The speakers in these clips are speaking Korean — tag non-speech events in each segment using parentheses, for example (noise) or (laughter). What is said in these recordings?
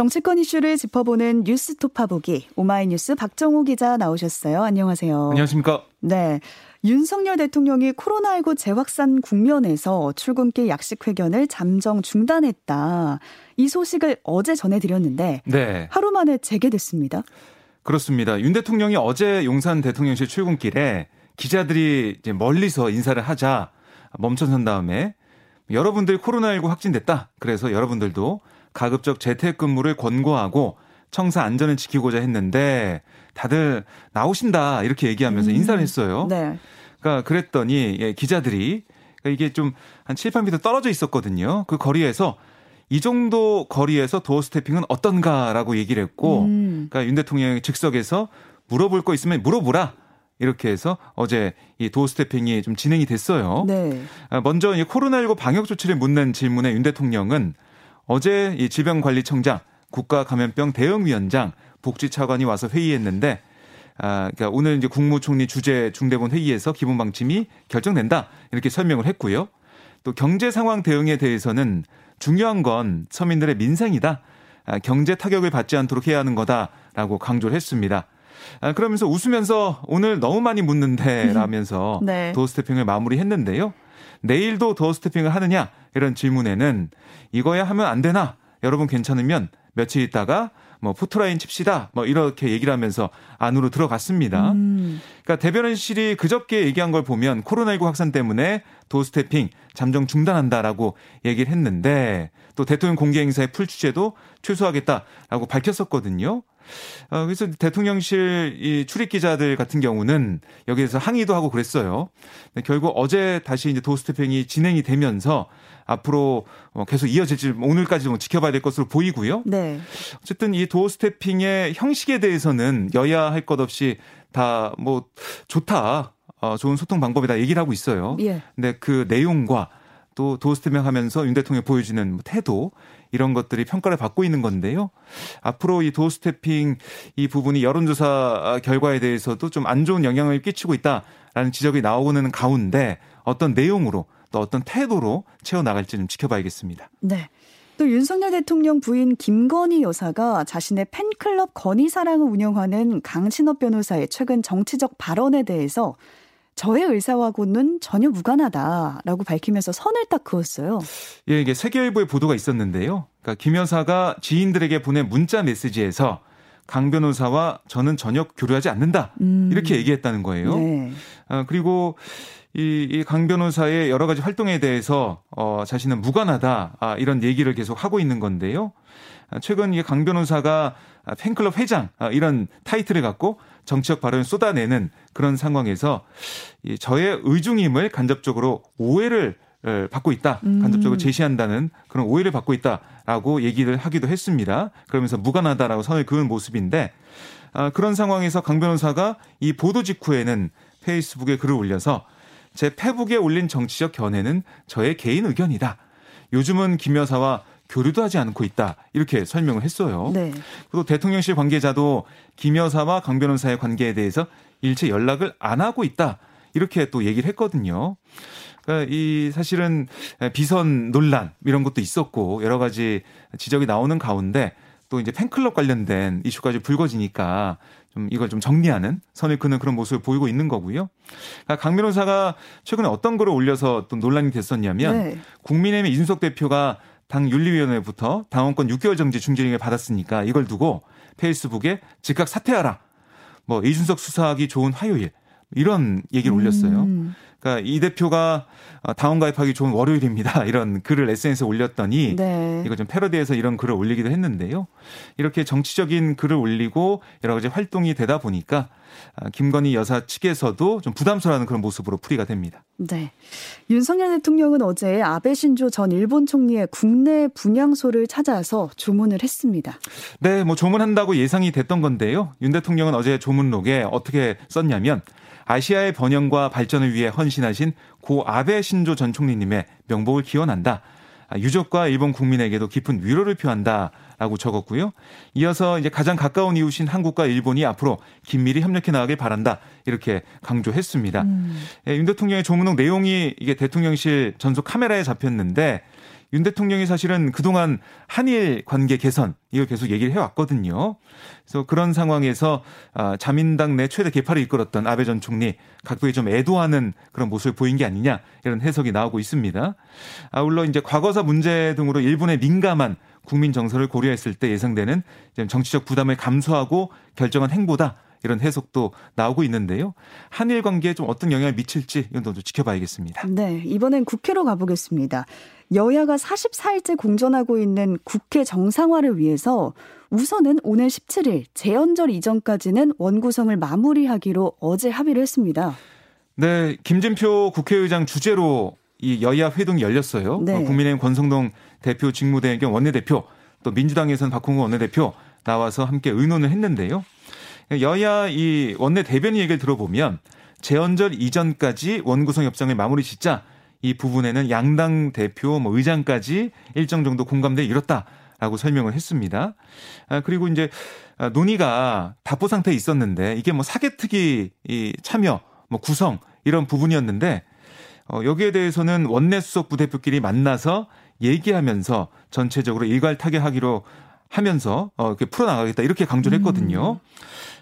정치권 이슈를 짚어보는 뉴스토파 보기 오마이뉴스 박정호 기자 나오셨어요. 안녕하세요. 안녕하십니까? 네. 윤석열 대통령이 코로나19 재확산 국면에서 출근길 약식 회견을 잠정 중단했다. 이 소식을 어제 전해드렸는데 네. 하루 만에 재개됐습니다. 그렇습니다. 윤 대통령이 어제 용산 대통령실 출근길에 기자들이 이제 멀리서 인사를 하자 멈춰선 다음에 여러분들 코로나19 확진됐다. 그래서 여러분들도 가급적 재택근무를 권고하고 청사 안전을 지키고자 했는데 다들 나오신다 이렇게 얘기하면서 음. 인사를 했어요. 네. 그러니까 그랬더니 예, 기자들이 그러니까 이게 좀 한 7, 8미터 떨어져 있었거든요. 그 거리에서 이 정도 거리에서 도어 스태핑은 어떤가라고 얘기를 했고, 음. 그러니까 윤 대통령이 즉석에서 물어볼 거 있으면 물어보라. 이렇게 해서 어제 이 도어 스태핑이 좀 진행이 됐어요. 네. 아, 먼저 이 코로나19 방역 조치를 묻는 질문에 윤 대통령은 어제 이 질병관리청장, 국가감염병 대응위원장, 복지차관이 와서 회의했는데 아, 그러니까 오늘 이제 국무총리 주재 중대본 회의에서 기본 방침이 결정된다 이렇게 설명을 했고요. 또 경제 상황 대응에 대해서는 중요한 건 서민들의 민생이다. 아, 경제 타격을 받지 않도록 해야 하는 거다라고 강조를 했습니다. 아, 그러면서 웃으면서 오늘 너무 많이 묻는데 라면서 (laughs) 네. doorstepping을 마무리했는데요. 내일도 doorstepping을 하느냐 이런 질문에는 이거야 하면 안 되나 여러분 괜찮으면 며칠 있다가 뭐 포토라인 칩시다 뭐 이렇게 얘기를 하면서 안으로 들어갔습니다. 음. 그러니까 대변인실이 그저께 얘기한 걸 보면 코로나19 확산 때문에 doorstepping 잠정 중단한다라고 얘기를 했는데 또 대통령 공개 행사의 풀 취재도 취소하겠다라고 밝혔었거든요. 어, 그래서 대통령실 이 출입 기자들 같은 경우는 여기에서 항의도 하고 그랬어요. 결국 어제 다시 이제 도스태핑이 진행이 되면서 앞으로 뭐 계속 이어질지 오늘까지도 뭐 지켜봐야 될 것으로 보이고요. 네. 어쨌든 이 도어 스태핑의 형식에 대해서는 여야 할 것 없이 다 뭐 좋다. 어, 좋은 소통 방법이다 얘기를 하고 있어요. 예. 근데 그 내용과 또 doorstepping 하면서 윤 대통령이 보여주는 뭐 태도 이런 것들이 평가를 받고 있는 건데요. 앞으로 이 doorstepping 이 부분이 여론조사 결과에 대해서도 좀 안 좋은 영향을 끼치고 있다라는 지적이 나오는 가운데 어떤 내용으로 또 어떤 태도로 채워나갈지 좀 지켜봐야겠습니다. 네. 또 윤석열 대통령 부인 김건희 여사가 자신의 팬클럽 건희 사랑을 운영하는 강신업 변호사의 최근 정치적 발언에 대해서 저의 의사와고는 전혀 무관하다라고 밝히면서 선을 딱 그었어요. 예, 이게 세계일보의 보도가 있었는데요. 그러니까 김 여사가 지인들에게 보낸 문자 메시지에서 강 변호사와 저는 전혀 교류하지 않는다 음. 이렇게 얘기했다는 거예요. 네. 아, 그리고 이, 이강 변호사의 여러 가지 활동에 대해서 어, 자신은 무관하다 아, 이런 얘기를 계속 하고 있는 건데요. 아, 최근 이강 변호사가 팬클럽 회장 아, 이런 타이틀을 갖고 정치적 발언을 쏟아내는 그런 상황에서 이 저의 의중임을 간접적으로 오해를 받고 있다. 음. 간접적으로 제시한다는 그런 오해를 받고 있다라고 얘기를 하기도 했습니다. 그러면서 무관하다라고 선을 그은 모습인데 아, 그런 상황에서 강 변호사가 이 보도 직후에는 페이스북에 글을 올려서 제 페북에 올린 정치적 견해는 저의 개인 의견이다. 요즘은 김 여사와 교류도 하지 않고 있다. 이렇게 설명을 했어요. 네. 그리고 대통령실 관계자도 김 여사와 강 변호사의 관계에 대해서 일체 연락을 안 하고 있다. 이렇게 또 얘기를 했거든요. 그러니까 이 사실은 비선 논란 이런 것도 있었고 여러 가지 지적이 나오는 가운데 또 이제 팬클럽 관련된 이슈까지 불거지니까 좀 이걸 좀 정리하는 선을 그는 그런 모습을 보이고 있는 거고요. 그러니까 강 변호사가 최근에 어떤 글을 올려서 또 논란이 됐었냐면 네. 국민의힘 이준석 대표가 당 윤리위원회부터 당원권 6개월 정지 중징을 받았으니까 이걸 두고 페이스북에 즉각 사퇴하라. 뭐 이준석 수사하기 좋은 화요일 이런 얘기를 올렸어요. 음. 그러니까 이 대표가 어, 당원 가입하기 좋은 월요일입니다. (laughs) 이런 글을 SNS에 올렸더니 네. 이거 좀 패러디해서 이런 글을 올리기도 했는데요. 이렇게 정치적인 글을 올리고 여러 가지 활동이 되다 보니까 아, 김건희 여사 측에서도 좀 부담스러워하는 그런 모습으로 풀이가 됩니다. 네. 윤석열 대통령은 어제 아베 신조 전 일본 총리의 국내 분향소를 찾아서 조문을 했습니다. 네, 뭐 조문한다고 예상이 됐던 건데요. 윤 대통령은 어제 조문록에 어떻게 썼냐면 아시아의 번영과 발전을 위해 헌신하신 고 아베 신조 전 총리님의 명복을 기원한다. 아, 유족과 일본 국민에게도 깊은 위로를 표한다. 라고 적었고요. 이어서 이제 가장 가까운 이웃인 한국과 일본이 앞으로 긴밀히 협력해 나가길 바란다. 이렇게 강조했습니다. 음. 예, 윤 대통령의 조문록 내용이 이게 대통령실 전속 카메라에 잡혔는데 윤 대통령이 사실은 그동안 한일 관계 개선 이걸 계속 얘기를 해왔거든요. 그래서 그런 상황에서 아, 자민당 내 최대 개파를 이끌었던 아베 전 총리 각국에 좀 애도하는 그런 모습을 보인 게 아니냐 이런 해석이 나오고 있습니다. 아울러 이제 과거사 문제 등으로 일본에 민감한 국민 정서를 고려했을 때 예상되는 정치적 부담을 감수하고 결정한 행보다 이런 해석도 나오고 있는데요. 한일 관계에 좀 어떤 영향을 미칠지 이건 또 지켜봐야겠습니다. 네, 이번엔 국회로 가보겠습니다. 여야가 44일째 공전하고 있는 국회 정상화를 위해서 우선은 오늘 17일 재연절 이전까지는 원구성을 마무리하기로 어제 합의를 했습니다. 네, 김진표 국회의장 주재로 이 여야 회동이 열렸어요. 네. 국민의힘 권성동 대표 직무대행경 원내대표 또 민주당에서는 박홍구 원내대표 나와서 함께 의논을 했는데요. 여야 이 원내 대변인 얘기를 들어보면 재헌절 이전까지 원구성 협상을 마무리 짓자 이 부분에는 양당 대표 뭐 의장까지 일정 정도 공감대 이뤘다라고 설명을 했습니다. 아, 그리고 이제 논의가 답보 상태에 있었는데 이게 뭐 사개특위 이 참여 뭐 구성 이런 부분이었는데 어, 여기에 대해서는 원내 수석 부대표끼리 만나서 얘기하면서 전체적으로 일괄 타결하기로 하면서 어, 이렇게 풀어 나가겠다 이렇게 강조를 했거든요. 음.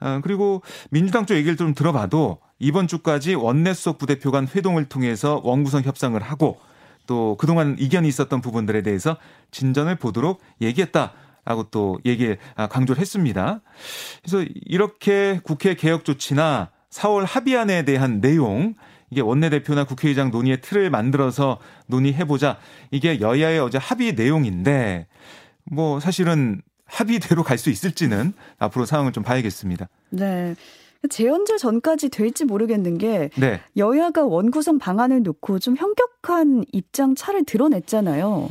어, 그리고 민주당 쪽 얘기를 좀 들어봐도 이번 주까지 원내 수석 부대표 간 회동을 통해서 원구성 협상을 하고 또 그동안 이견이 있었던 부분들에 대해서 진전을 보도록 얘기했다. 라고 또 얘기 아, 강조를 했습니다. 그래서 이렇게 국회 개혁 조치나 4월 합의안에 대한 내용 이게 원내대표나 국회의장 논의의 틀을 만들어서 논의해보자. 이게 여야의 어제 합의 내용인데 뭐 사실은 합의대로 갈 수 있을지는 앞으로 상황을 좀 봐야겠습니다. 네. 재연절 전까지 될지 모르겠는 게 네. 여야가 원구성 방안을 놓고 좀 현격한 입장 차를 드러냈잖아요.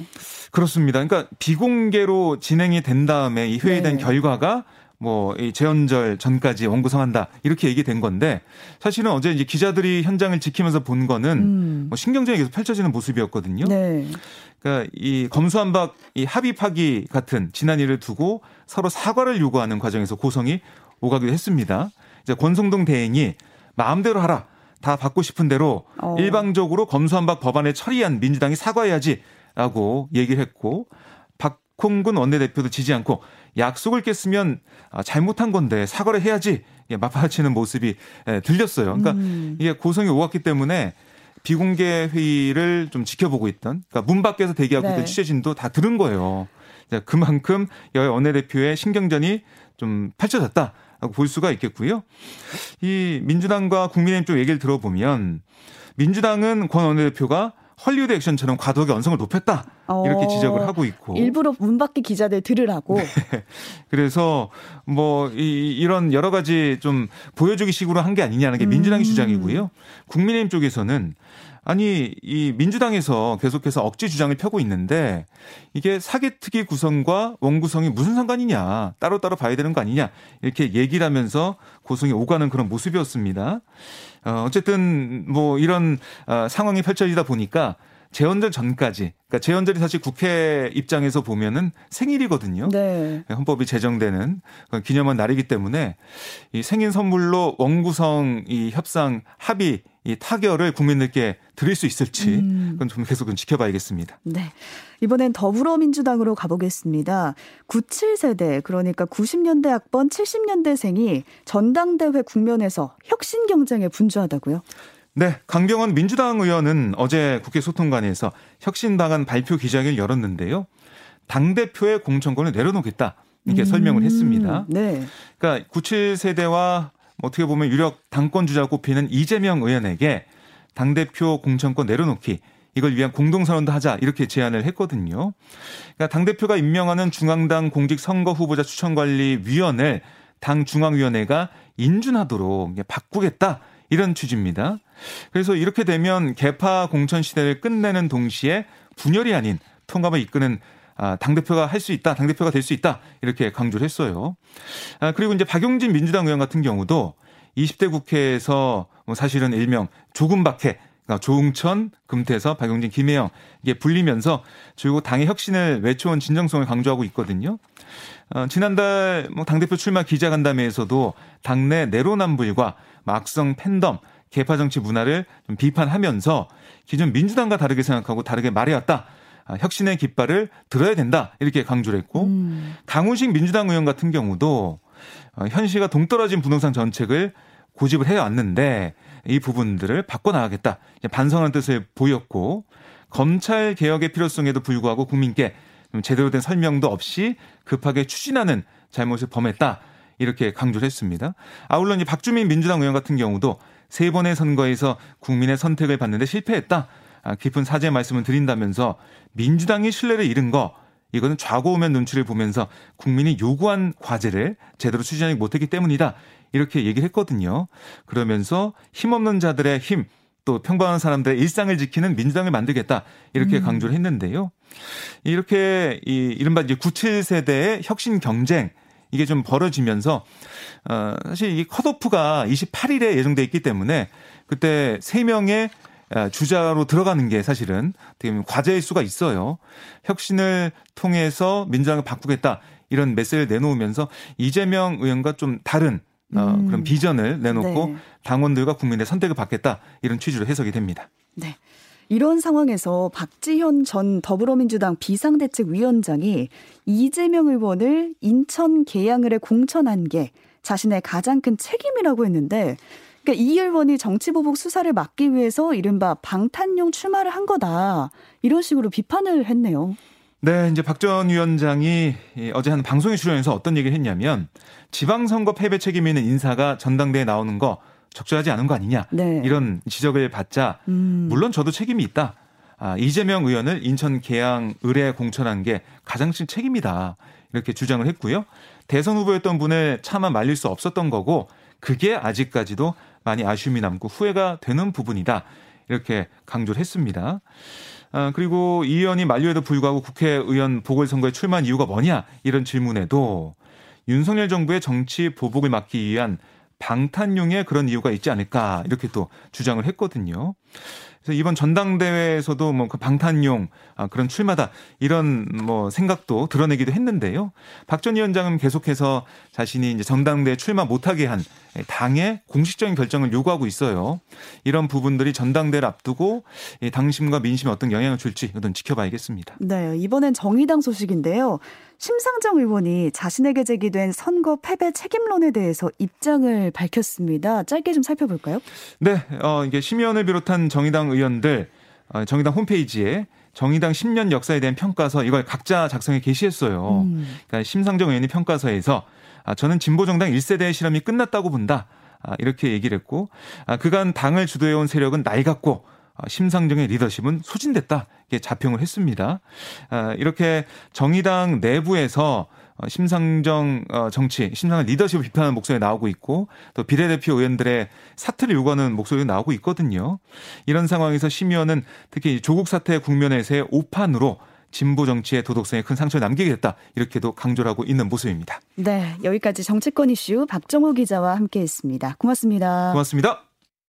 그렇습니다. 그러니까 비공개로 진행이 된 다음에 이 회의된 네. 결과가 뭐이 재연절 전까지 원구성한다 이렇게 얘기된 건데 사실은 어제 이제 기자들이 현장을 지키면서 본 거는 음. 뭐 신경전이 계속 펼쳐지는 모습이었거든요. 네. 그러니까 이 검수한박 이 합의 파기 같은 지난 일을 두고 서로 사과를 요구하는 과정에서 고성이 오가기도 했습니다. 이제 권성동 대행이 마음대로 하라. 다 받고 싶은 대로 어. 일방적으로 검수한박 법안에 처리한 민주당이 사과해야지라고 얘기를 했고 박홍근 원내대표도 지지 않고 약속을 깼으면 아, 잘못한 건데 사과를 해야지 맞받치는 모습이 들렸어요. 그러니까 음. 이게 고성이 오갔기 때문에 비공개 회의를 좀 지켜보고 있던 그러니까 문 밖에서 대기하고 네. 있던 취재진도 다 들은 거예요. 그만큼 여야 원내대표의 신경전이 좀 펼쳐졌다. 라고 볼 수가 있겠고요. 이 민주당과 국민의힘 쪽 얘기를 들어보면 민주당은 권 원내대표가 헐리우드 액션처럼 과도하게 언성을 높였다. 이렇게 어, 지적을 하고 있고. 일부러 문 밖에 기자들 들으라고. (laughs) 네. 그래서 뭐 이, 이런 여러 가지 좀 보여주기 식으로 한 게 아니냐는 게 민주당의 음. 주장이고요. 국민의힘 쪽에서는 아니 이 민주당에서 계속해서 억지 주장을 펴고 있는데 이게 사개특위 구성과 원구성이 무슨 상관이냐 따로따로 봐야 되는 거 아니냐 이렇게 얘기를 하면서 고성이 오가는 그런 모습이었습니다. 어, 어쨌든 뭐 이런 어, 상황이 펼쳐지다 보니까 재헌절 전까지, 그러니까 재헌절이 사실 국회 입장에서 보면은 생일이거든요. 네. 헌법이 제정되는 기념한 날이기 때문에 이 생일 선물로 원구성 이 협상 합의 이 타결을 국민들께 드릴 수 있을지 음. 그건 좀 계속 좀 지켜봐야겠습니다. 네. 이번엔 더불어민주당으로 가보겠습니다. 97세대 그러니까 90년대 학번 70년대생이 전당대회 국면에서 혁신 경쟁에 분주하다고요? 네, 강병원 민주당 의원은 어제 국회 소통관에서 혁신 방안 발표 기자회견을 열었는데요. 당 대표의 공천권을 내려놓겠다 이렇게 음, 설명을 했습니다. 네. 그러니까 97세대와 어떻게 보면 유력 당권 주자 꼽히는 이재명 의원에게 당 대표 공천권 내려놓기 이걸 위한 공동선언도 하자 이렇게 제안을 했거든요. 그러니까 당 대표가 임명하는 중앙당 공직 선거 후보자 추천관리위원회를 당 중앙위원회가 인준하도록 바꾸겠다 이런 취지입니다. 그래서 이렇게 되면 개파 공천 시대를 끝내는 동시에 분열이 아닌 통합을 이끄는 아, 당대표가 할 수 있다, 당대표가 될 수 있다, 이렇게 강조를 했어요. 아, 그리고 이제 박용진 민주당 의원 같은 경우도 20대 국회에서 뭐 사실은 일명 조금 밖에 그러니까 조응천, 금태서, 박용진, 김혜영 이게 불리면서 그리고 당의 혁신을 외쳐온 진정성을 강조하고 있거든요. 어, 지난달 뭐 당대표 출마 기자간담회에서도 당내 내로남불과 막성 팬덤, 개파 정치 문화를 좀 비판하면서 기존 민주당과 다르게 생각하고 다르게 말해왔다. 아, 혁신의 깃발을 들어야 된다 이렇게 강조를 했고 음. 강훈식 민주당 의원 같은 경우도 어, 현시가 동떨어진 부동산 정책을 고집을 해왔는데 이 부분들을 바꿔나가겠다 반성하는 뜻을 보였고 검찰 개혁의 필요성에도 불구하고 국민께 제대로 된 설명도 없이 급하게 추진하는 잘못을 범했다 이렇게 강조를 했습니다. 아울러 이 박주민 민주당 의원 같은 경우도 세 번의 선거에서 국민의 선택을 받는데 실패했다. 아, 깊은 사죄 말씀을 드린다면서 민주당이 신뢰를 잃은 거 이거는 좌고우면 눈치를 보면서 국민이 요구한 과제를 제대로 추진하지 못했기 때문이다. 이렇게 얘기를 했거든요. 그러면서 힘없는 자들의 힘, 또 평범한 사람들의 일상을 지키는 민주당을 만들겠다. 이렇게 음. 강조를 했는데요. 이렇게 이 이른바 이제 97세대의 혁신 경쟁 이게 좀 벌어지면서 어 사실 이 컷오프가 28일에 예정돼 있기 때문에 그때 3명의 주자로 들어가는 게 사실은 어떻게 보면 과제일 수가 있어요. 혁신을 통해서 민주당을 바꾸겠다 이런 메시지를 내놓으면서 이재명 의원과 좀 다른 어, 음. 그런 비전을 내놓고 네. 당원들과 국민의 선택을 받겠다 이런 취지로 해석이 됩니다. 네. 이런 상황에서 박지현 전 더불어민주당 비상대책위원장이 이재명 의원을 인천 계양을에 공천한 게 자신의 가장 큰 책임이라고 했는데 그러니까 이 의원이 정치보복 수사를 막기 위해서 이른바 방탄용 출마를 한 거다 이런 식으로 비판을 했네요. 네, 이제 박 전 위원장이 어제 한 방송에 출연해서 어떤 얘기를 했냐면 지방선거 패배 책임 있는 인사가 전당대에 나오는 거 적절하지 않은 거 아니냐 네. 이런 지적을 받자 음. 물론 저도 책임이 있다. 아, 이재명 의원을 인천 계양 의뢰 공천한 게 가장 큰 책임이다. 이렇게 주장을 했고요. 대선 후보였던 분을 차마 말릴 수 없었던 거고 그게 아직까지도 많이 아쉬움이 남고 후회가 되는 부분이다. 이렇게 강조를 했습니다. 아, 그리고 이 의원이 만료에도 불구하고 국회의원 보궐선거에 출마한 이유가 뭐냐 이런 질문에도 윤석열 정부의 정치 보복을 막기 위한 방탄용의 그런 이유가 있지 않을까 이렇게 또 주장을 했거든요. 그래서 이번 전당대회에서도 뭐 그 방탄용 아, 그런 출마다 이런 뭐 생각도 드러내기도 했는데요. 박 전 위원장은 계속해서 자신이 이제 전당대회 출마 못하게 한 당의 공식적인 결정을 요구하고 있어요. 이런 부분들이 전당대회를 앞두고 당심과 민심에 어떤 영향을 줄지 이건 지켜봐야겠습니다. 네, 이번엔 정의당 소식인데요. 심상정 의원이 자신에게 제기된 선거 패배 책임론에 대해서 입장을 밝혔습니다. 짧게 좀 살펴볼까요? 네, 어, 이게 심 의원을 비롯한 정의당 의원들 어, 정의당 홈페이지에 정의당 10년 역사에 대한 평가서 이걸 각자 작성해 게시했어요. 음. 그러니까 심상정 의원이 평가서에서 아, 저는 진보정당 1세대의 실험이 끝났다고 본다. 아, 이렇게 얘기를 했고 아, 그간 당을 주도해온 세력은 낡았고 어, 심상정의 리더십은 소진됐다. 이렇게 자평을 했습니다. 아, 이렇게 정의당 내부에서 어, 심상정 어, 정치, 심상정 리더십을 비판하는 목소리가 나오고 있고 또 비례대표 의원들의 사퇴를 요구하는 목소리가 나오고 있거든요. 이런 상황에서 심 의원은 특히 조국 사태 국면에서의 오판으로 진보 정치의 도덕성에 큰 상처를 남기게 됐다. 이렇게도 강조를 하고 있는 모습입니다. 네, 여기까지 정치권 이슈 박정호 기자와 함께했습니다. 고맙습니다. 고맙습니다.